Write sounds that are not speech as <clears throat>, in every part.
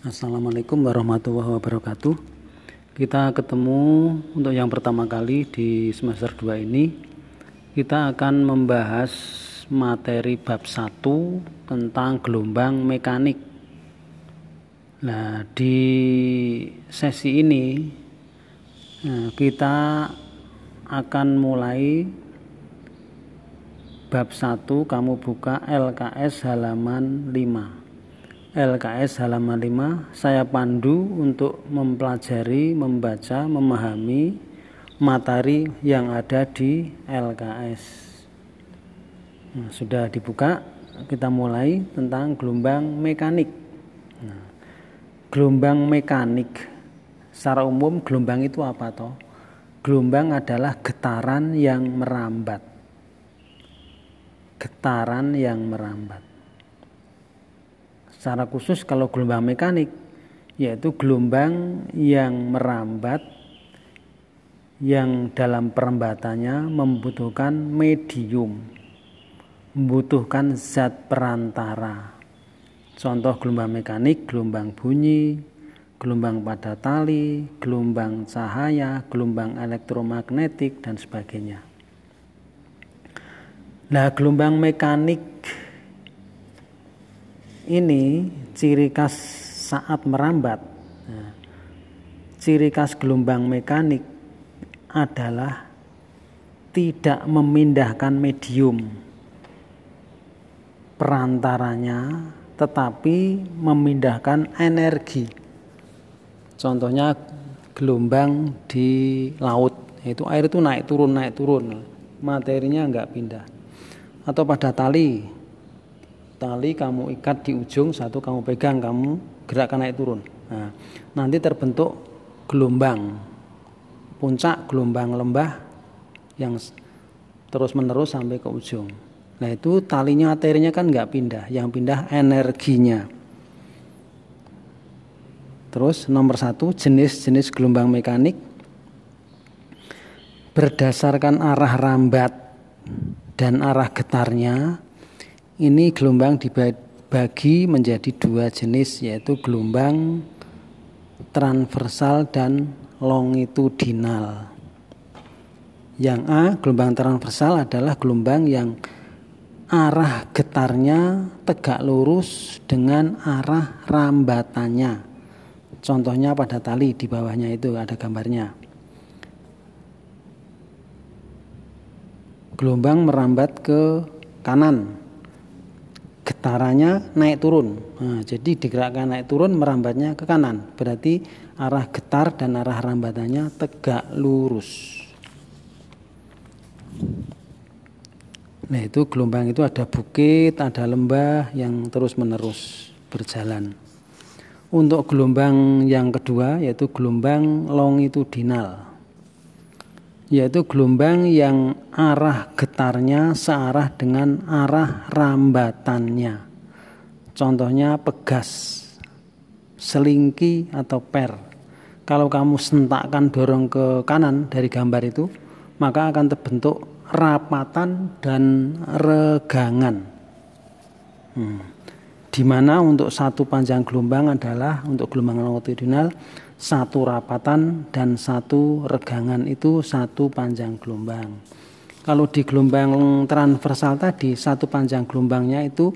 Assalamualaikum warahmatullahi wabarakatuh. Kita ketemu untuk yang pertama kali di semester 2 ini. Kita akan membahas materi bab 1 tentang gelombang mekanik. Nah, di sesi ini nah, kita akan mulai bab 1 kamu buka LKS halaman 5. LKS halaman 5 saya pandu untuk mempelajari, membaca, memahami materi yang ada di LKS. Nah, sudah dibuka, kita mulai tentang gelombang mekanik. Nah, gelombang mekanik secara umum gelombang itu apa toh? Gelombang adalah getaran yang merambat. Getaran yang merambat secara khusus kalau gelombang mekanik yaitu gelombang yang merambat yang dalam perembatannya membutuhkan medium membutuhkan zat perantara. Contoh gelombang mekanik gelombang bunyi gelombang pada tali gelombang cahaya gelombang elektromagnetik dan sebagainya. Nah gelombang mekanik ini ciri khas saat merambat. Nah, ciri khas gelombang mekanik adalah tidak memindahkan medium perantaranya tetapi memindahkan energi. Contohnya gelombang di laut, itu air itu naik turun naik turun, materinya enggak pindah. Atau pada tali, tali kamu ikat di ujung satu kamu pegang kamu gerakkan naik turun. Nah, nanti terbentuk gelombang puncak gelombang lembah yang terus menerus sampai ke ujung. Nah itu talinya materinya kan nggak pindah yang pindah energinya. Terus nomor satu jenis-jenis gelombang mekanik berdasarkan arah rambat dan arah getarnya ini gelombang dibagi menjadi dua jenis yaitu gelombang transversal dan longitudinal. Yang A, gelombang transversal adalah gelombang yang arah getarnya tegak lurus dengan arah rambatannya. Contohnya pada tali di bawahnya itu ada gambarnya. Gelombang merambat ke kanan getarannya naik turun. Nah, jadi digerakkan naik turun merambatnya ke kanan. Berarti arah getar dan arah rambatannya tegak lurus. Nah, itu gelombang itu ada bukit, ada lembah yang terus-menerus berjalan. Untuk gelombang yang kedua yaitu gelombang longitudinal yaitu gelombang yang arah getarnya searah dengan arah rambatannya. Contohnya pegas, selingki atau per. Kalau kamu sentakkan dorong ke kanan dari gambar itu, maka akan terbentuk rapatan dan regangan. Hmm. Di mana untuk satu panjang gelombang adalah untuk gelombang longitudinal satu rapatan dan satu regangan itu satu panjang gelombang. Kalau di gelombang transversal tadi satu panjang gelombangnya itu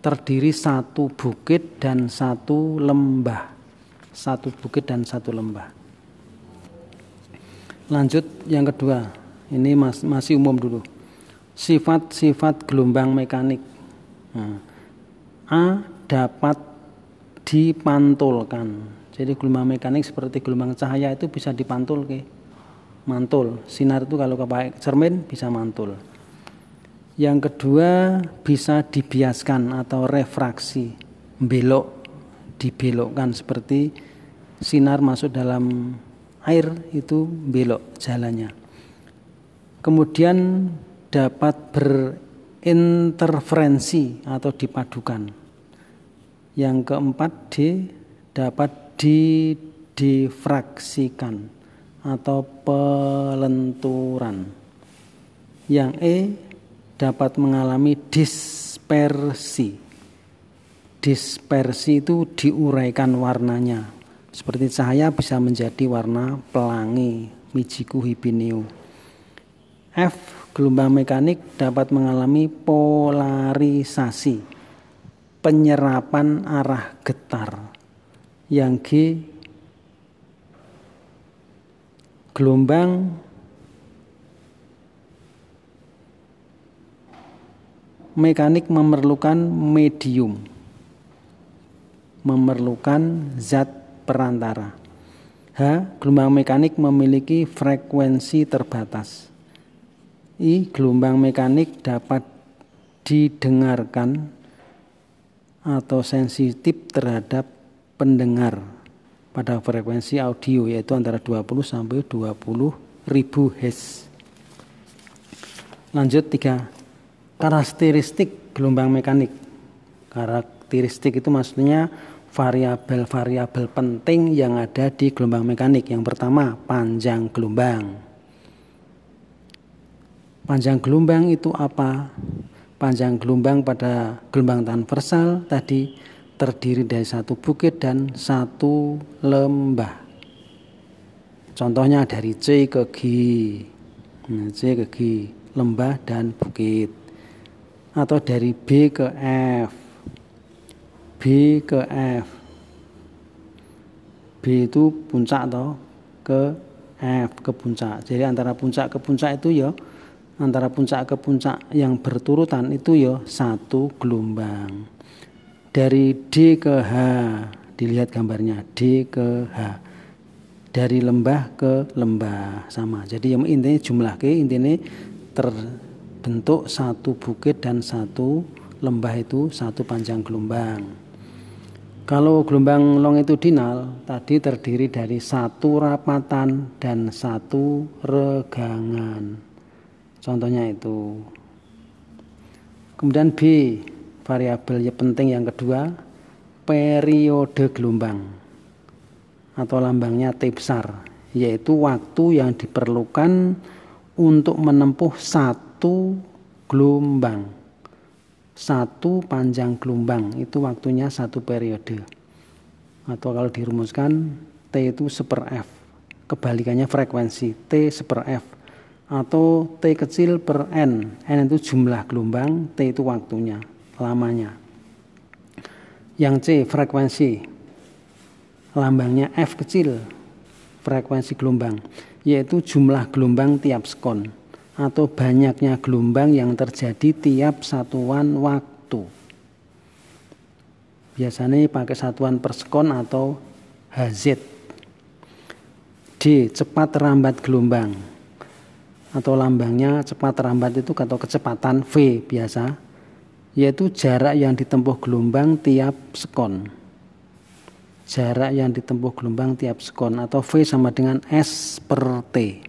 terdiri satu bukit dan satu lembah. Satu bukit dan satu lembah. Lanjut yang kedua, ini masih umum dulu. Sifat-sifat gelombang mekanik. Nah, A dapat dipantulkan jadi gelombang mekanik seperti gelombang cahaya itu bisa dipantul ke mantul. Sinar itu kalau pakai cermin bisa mantul. Yang kedua bisa dibiaskan atau refraksi, belok, dibelokkan seperti sinar masuk dalam air itu belok jalannya. Kemudian dapat berinterferensi atau dipadukan. Yang keempat D dapat didifraksikan atau pelenturan. Yang E dapat mengalami dispersi. dispersi itu diuraikan warnanya. Seperti cahaya bisa menjadi warna pelangi, mijiku hibineo. F. Gelombang mekanik dapat mengalami polarisasi, penyerapan arah getar. Yang G. Gelombang mekanik memerlukan medium, memerlukan zat perantara. H. Gelombang mekanik memiliki frekuensi terbatas. I. Gelombang mekanik dapat didengarkan atau sensitif terhadap pendengar pada frekuensi audio yaitu antara 20 sampai 20 ribu Hz. Lanjut tiga karakteristik gelombang mekanik. Karakteristik itu maksudnya variabel-variabel penting yang ada di gelombang mekanik. Yang pertama, panjang gelombang. Panjang gelombang itu apa? Panjang gelombang pada gelombang transversal tadi terdiri dari satu bukit dan satu lembah. Contohnya dari C ke G. Nah, C ke G, lembah dan bukit. Atau dari B ke F. B ke F. B itu puncak atau ke F ke puncak. Jadi antara puncak ke puncak itu ya antara puncak ke puncak yang berturutan itu ya satu gelombang dari D ke H dilihat gambarnya D ke H dari lembah ke lembah sama jadi yang intinya jumlah ke intinya ter bentuk satu bukit dan satu lembah itu satu panjang gelombang. Kalau gelombang longitudinal tadi terdiri dari satu rapatan dan satu regangan. Contohnya itu. Kemudian B, variabel yang penting yang kedua, periode gelombang atau lambangnya T besar, yaitu waktu yang diperlukan untuk menempuh satu gelombang. Satu panjang gelombang itu waktunya satu periode. Atau kalau dirumuskan T itu seper F. Kebalikannya frekuensi T seper F. Atau T kecil per N. N itu jumlah gelombang T itu waktunya lamanya yang C frekuensi lambangnya F kecil frekuensi gelombang yaitu jumlah gelombang tiap sekon atau banyaknya gelombang yang terjadi tiap satuan waktu. Biasanya pakai satuan per sekon atau HZ. D. Cepat rambat gelombang atau lambangnya cepat rambat itu atau kecepatan V biasa yaitu jarak yang ditempuh gelombang tiap sekon jarak yang ditempuh gelombang tiap sekon atau V sama dengan S per T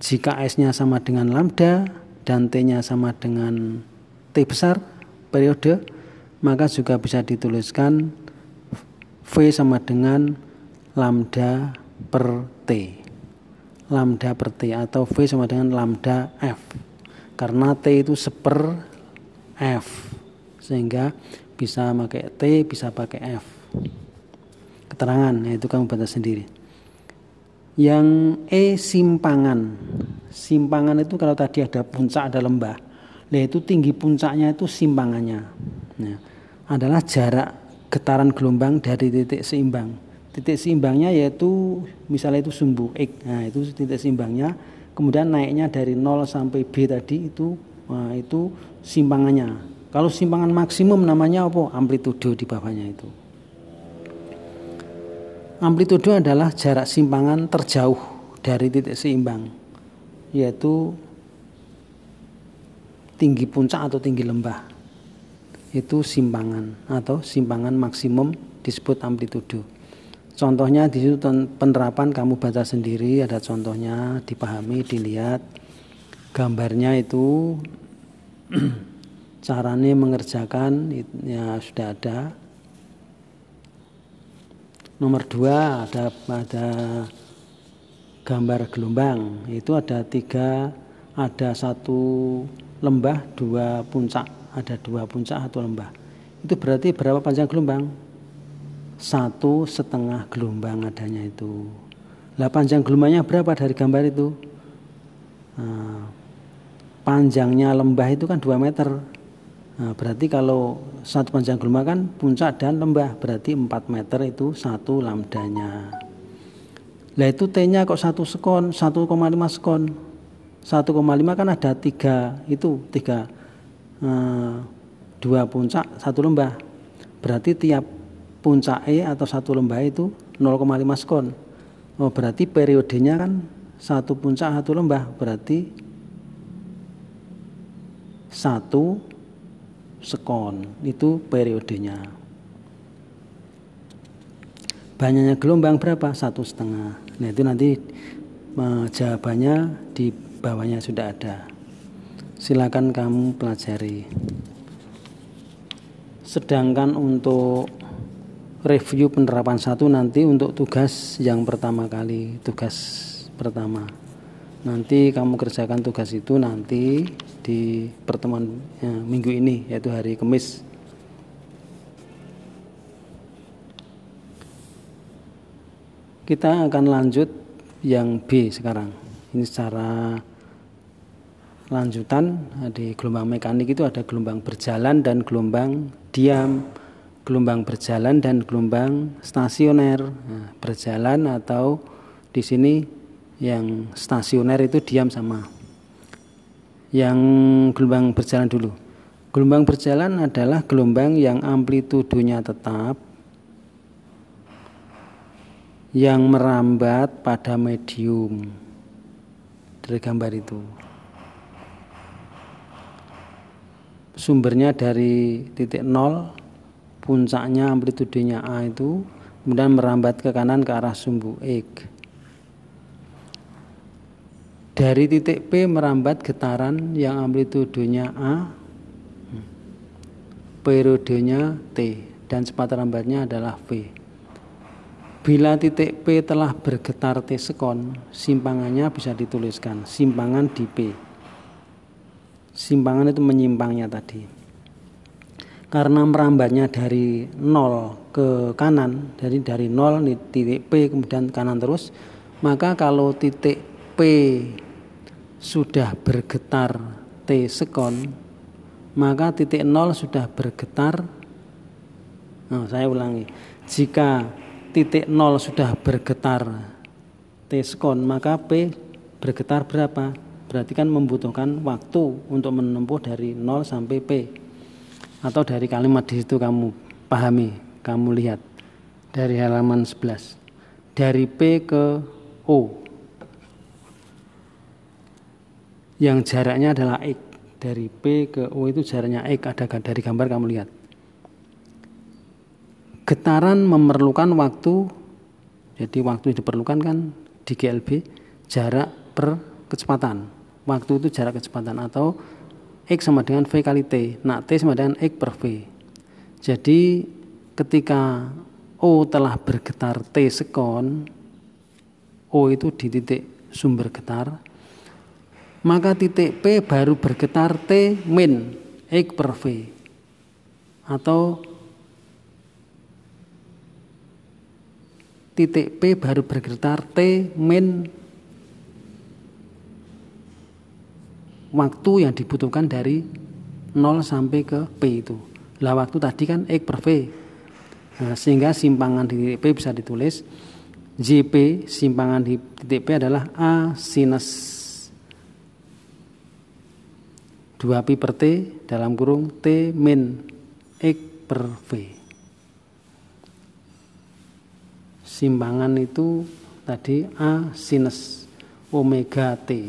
jika S-nya sama dengan lambda dan T-nya sama dengan T besar periode, maka juga bisa dituliskan V sama dengan lambda per T. Lambda per T atau V sama dengan lambda F. Karena T itu seper F. Sehingga bisa pakai T, bisa pakai F. Keterangan, yaitu kamu baca sendiri. Yang E simpangan. Simpangan itu kalau tadi ada puncak ada lembah. Nah itu tinggi puncaknya itu simpangannya. Nah, adalah jarak getaran gelombang dari titik seimbang. Titik seimbangnya yaitu misalnya itu sumbu X. Nah, itu titik seimbangnya. Kemudian naiknya dari 0 sampai B tadi itu nah, itu simpangannya. Kalau simpangan maksimum namanya apa? Amplitudo di bawahnya itu. Amplitudo adalah jarak simpangan terjauh dari titik seimbang, yaitu tinggi puncak atau tinggi lembah. Itu simpangan atau simpangan maksimum disebut amplitudo. Contohnya di situ penerapan kamu baca sendiri, ada contohnya, dipahami, dilihat. Gambarnya itu <clears throat> caranya mengerjakan ya sudah ada Nomor dua ada ada gambar gelombang itu ada tiga ada satu lembah dua puncak ada dua puncak atau lembah itu berarti berapa panjang gelombang? Satu setengah gelombang adanya itu. Lah panjang gelombangnya berapa dari gambar itu? Nah, panjangnya lembah itu kan 2 meter. Nah, berarti kalau satu panjang gelombang kan puncak dan lembah, berarti 4 meter itu satu lambdanya. Lah itu T-nya kok satu sekon, 1,5 sekon. 1,5 kan ada tiga itu tiga eh, dua puncak satu lembah berarti tiap puncak E atau satu lembah itu 0,5 sekon oh berarti periodenya kan satu puncak satu lembah berarti satu sekon itu periodenya banyaknya gelombang berapa satu setengah nah itu nanti eh, jawabannya di bawahnya sudah ada. Silakan kamu pelajari. Sedangkan untuk review penerapan satu nanti untuk tugas yang pertama kali, tugas pertama. Nanti kamu kerjakan tugas itu nanti di pertemuan ya, minggu ini yaitu hari Kamis. Kita akan lanjut yang B sekarang. Ini secara lanjutan di gelombang mekanik itu ada gelombang berjalan dan gelombang diam gelombang berjalan dan gelombang stasioner nah, berjalan atau di sini yang stasioner itu diam sama yang gelombang berjalan dulu. Gelombang berjalan adalah gelombang yang amplitudonya tetap yang merambat pada medium. Dari gambar itu. Sumbernya dari titik nol puncaknya amplitudenya A itu kemudian merambat ke kanan ke arah sumbu X dari titik P merambat getaran yang amplitudenya A periodenya T dan cepat rambatnya adalah V. Bila titik P telah bergetar T sekon simpangannya bisa dituliskan simpangan di P. Simpangan itu menyimpangnya tadi. Karena merambatnya dari nol ke kanan dari dari nol titik P kemudian kanan terus maka kalau titik P sudah bergetar T sekon maka titik nol sudah bergetar. Nah, saya ulangi. Jika titik nol sudah bergetar T sekon maka P bergetar berapa? Berarti kan membutuhkan waktu untuk menempuh dari 0 sampai P. Atau dari kalimat di situ kamu pahami kamu lihat. Dari halaman 11 dari P ke O yang jaraknya adalah X. Dari P ke O itu jaraknya X. Ada dari gambar kamu lihat. Getaran memerlukan waktu. Jadi waktu diperlukan kan di GLB jarak per kecepatan. Waktu itu jarak kecepatan atau X sama dengan V kali T. Nah, T sama dengan X per V. Jadi ketika O telah bergetar T sekon, O itu di titik sumber getar, maka titik P baru bergetar T min X per V. Atau titik P baru bergetar T min waktu yang dibutuhkan dari 0 sampai ke P itu. Lah waktu tadi kan X per V. Nah, sehingga simpangan di titik P bisa ditulis JP simpangan di titik P adalah A sinus 2 pi per T dalam kurung T min X per V. Simpangan itu tadi A sinus omega T.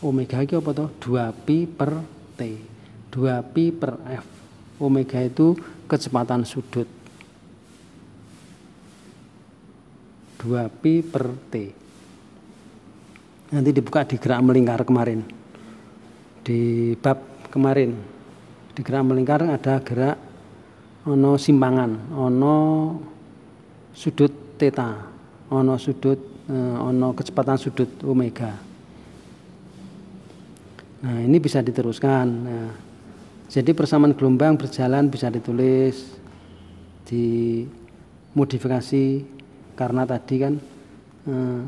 Omega itu apa toh 2 pi per t. 2 pi per f. Omega itu kecepatan sudut. 2 pi per t. Nanti dibuka di gerak melingkar kemarin di bab kemarin di gerak melingkar ada gerak ono simpangan ono sudut theta ono sudut eh, ono kecepatan sudut omega Nah, ini bisa diteruskan. Nah, Jadi persamaan gelombang berjalan bisa ditulis di modifikasi karena tadi kan eh,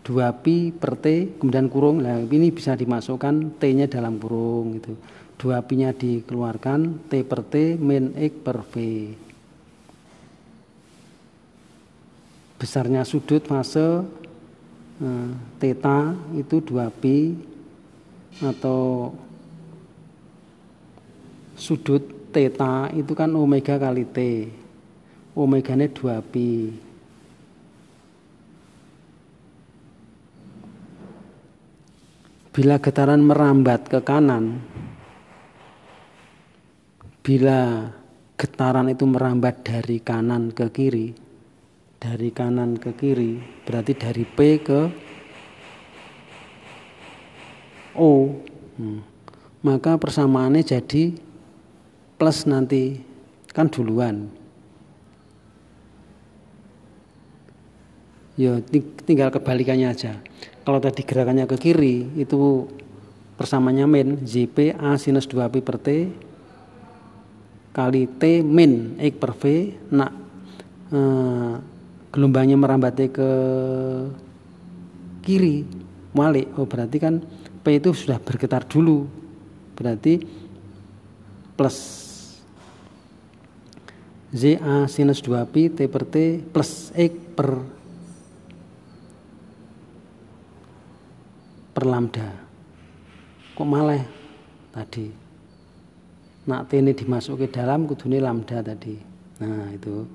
2pi per T kemudian kurung. Nah ini bisa dimasukkan T nya dalam kurung gitu. 2pi nya dikeluarkan T per T min X per V. Besarnya sudut fase eh, theta itu 2pi atau sudut theta itu kan omega kali T. Omega nya 2pi Bila getaran merambat ke kanan, bila getaran itu merambat dari kanan ke kiri, dari kanan ke kiri, berarti dari P ke O. Hmm. Maka persamaannya jadi plus nanti kan duluan. Ya tinggal kebalikannya aja. Kalau tadi gerakannya ke kiri itu persamanya min JP A sinus 2P per T kali T min X per V nak eh, gelombangnya merambatnya ke kiri walik oh berarti kan P itu sudah bergetar dulu. Berarti plus Z A sinus 2Pi T per T plus X per per lambda kok malah tadi? Nak T ini dimasuk ke dalam kudune lambda tadi. Nah itu.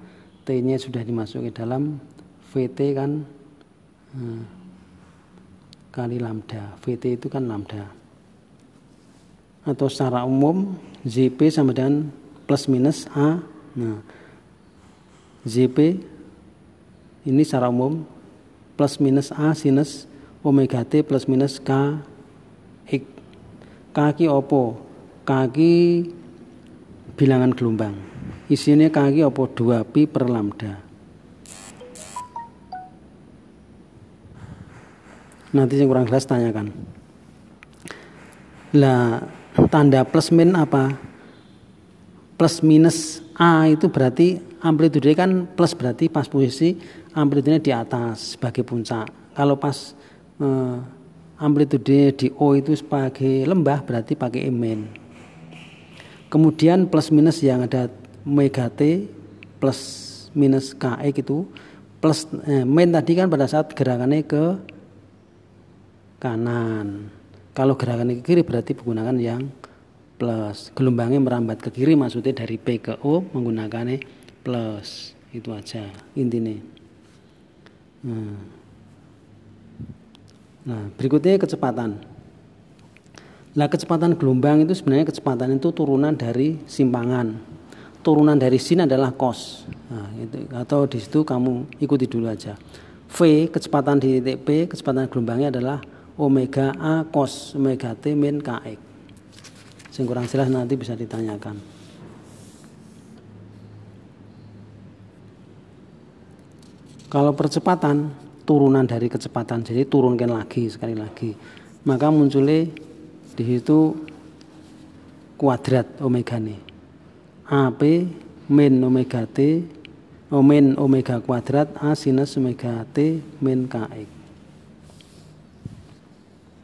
T nya sudah dimasuk ke dalam VT kan hmm, kali lambda VT itu kan lambda atau secara umum ZP sama dengan plus minus A. Nah ZP ini secara umum plus minus A sinus omega t plus minus k x kaki opo? Kaki bilangan gelombang. Isinya kaki opo? 2 pi per lambda. Nanti yang kurang jelas tanyakan. Lah tanda plus min apa? Plus minus A itu berarti amplitude kan plus berarti pas posisi amplitude di atas sebagai puncak. Kalau pas eh, amplitude di O itu sebagai lembah berarti pakai min. Kemudian plus minus yang ada omega T plus minus KX itu plus eh, min tadi kan pada saat gerakannya ke kanan. Kalau gerakannya ke kiri berarti menggunakan yang plus. Gelombangnya merambat ke kiri maksudnya dari P ke O menggunakan plus. Itu aja intinya. Hmm. Nah, berikutnya kecepatan. Nah, kecepatan gelombang itu sebenarnya kecepatan itu turunan dari simpangan. Turunan dari sini adalah cos. Nah, itu atau di situ kamu ikuti dulu aja. V kecepatan di titik P, kecepatan gelombangnya adalah omega A cos omega T min KX. Yang kurang jelas nanti bisa ditanyakan. Kalau percepatan turunan dari kecepatan. Jadi turunkan lagi sekali lagi. Maka munculnya di situ kuadrat omega nih. AP min omega T o min omega kuadrat A sinus omega T min KX.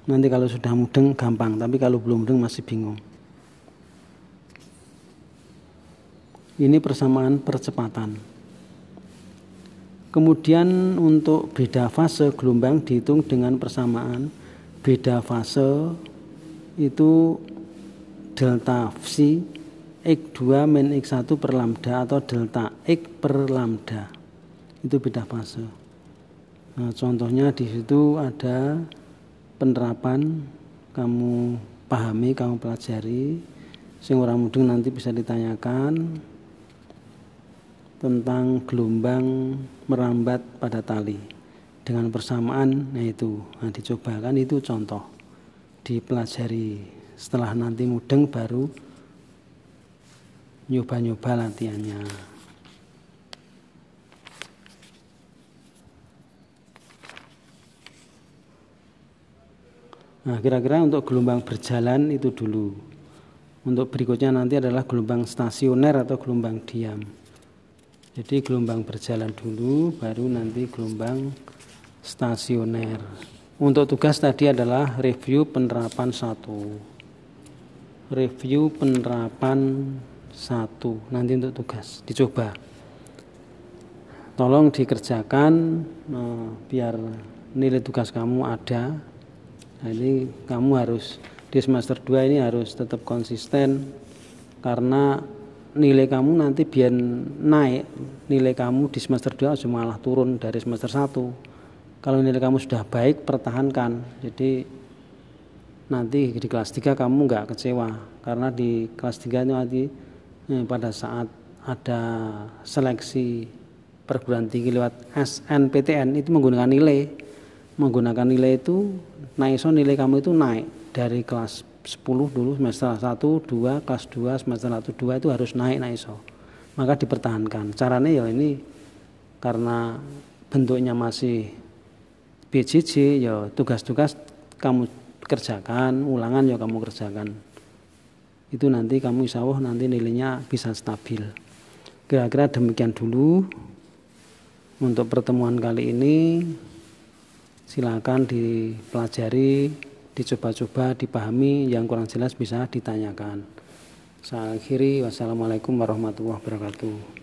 Nanti kalau sudah mudeng gampang. Tapi kalau belum mudeng masih bingung. Ini persamaan percepatan Kemudian untuk beda fase gelombang dihitung dengan persamaan. Beda fase itu delta psi x2 min x1 per lambda atau delta x per lambda. Itu beda fase. Nah, contohnya di situ ada penerapan kamu pahami, kamu pelajari, sing orang mudeng nanti bisa ditanyakan tentang gelombang merambat pada tali. Dengan persamaan nah itu nah dicobakan itu contoh. Dipelajari setelah nanti mudeng baru nyoba-nyoba latihannya. Nah kira-kira untuk gelombang berjalan itu dulu. Untuk berikutnya nanti adalah gelombang stasioner atau gelombang diam. Jadi gelombang berjalan dulu, baru nanti gelombang stasioner. Untuk tugas tadi adalah review penerapan satu. Review penerapan satu. Nanti untuk tugas dicoba. Tolong dikerjakan eh, biar nilai tugas kamu ada. Nah, ini kamu harus di semester 2 ini harus tetap konsisten karena nilai kamu nanti biar naik nilai kamu di semester 2 harus malah turun dari semester 1 kalau nilai kamu sudah baik pertahankan. Jadi nanti di kelas 3 kamu nggak kecewa. Karena di kelas 3 itu nanti eh, pada saat ada seleksi perguruan tinggi lewat SNPTN itu menggunakan nilai. Menggunakan nilai itu naik so nilai kamu itu naik dari kelas 10 dulu semester 1, 2, kelas 2, semester 1, 2 itu harus naik naik so. Maka dipertahankan. Caranya ya ini karena bentuknya masih BJJ ya tugas-tugas kamu kerjakan, ulangan ya kamu kerjakan. Itu nanti kamu insya nanti nilainya bisa stabil. Kira-kira demikian dulu untuk pertemuan kali ini. Silakan dipelajari dicoba-coba dipahami yang kurang jelas bisa ditanyakan. Saya akhiri. Wassalamualaikum warahmatullahi wabarakatuh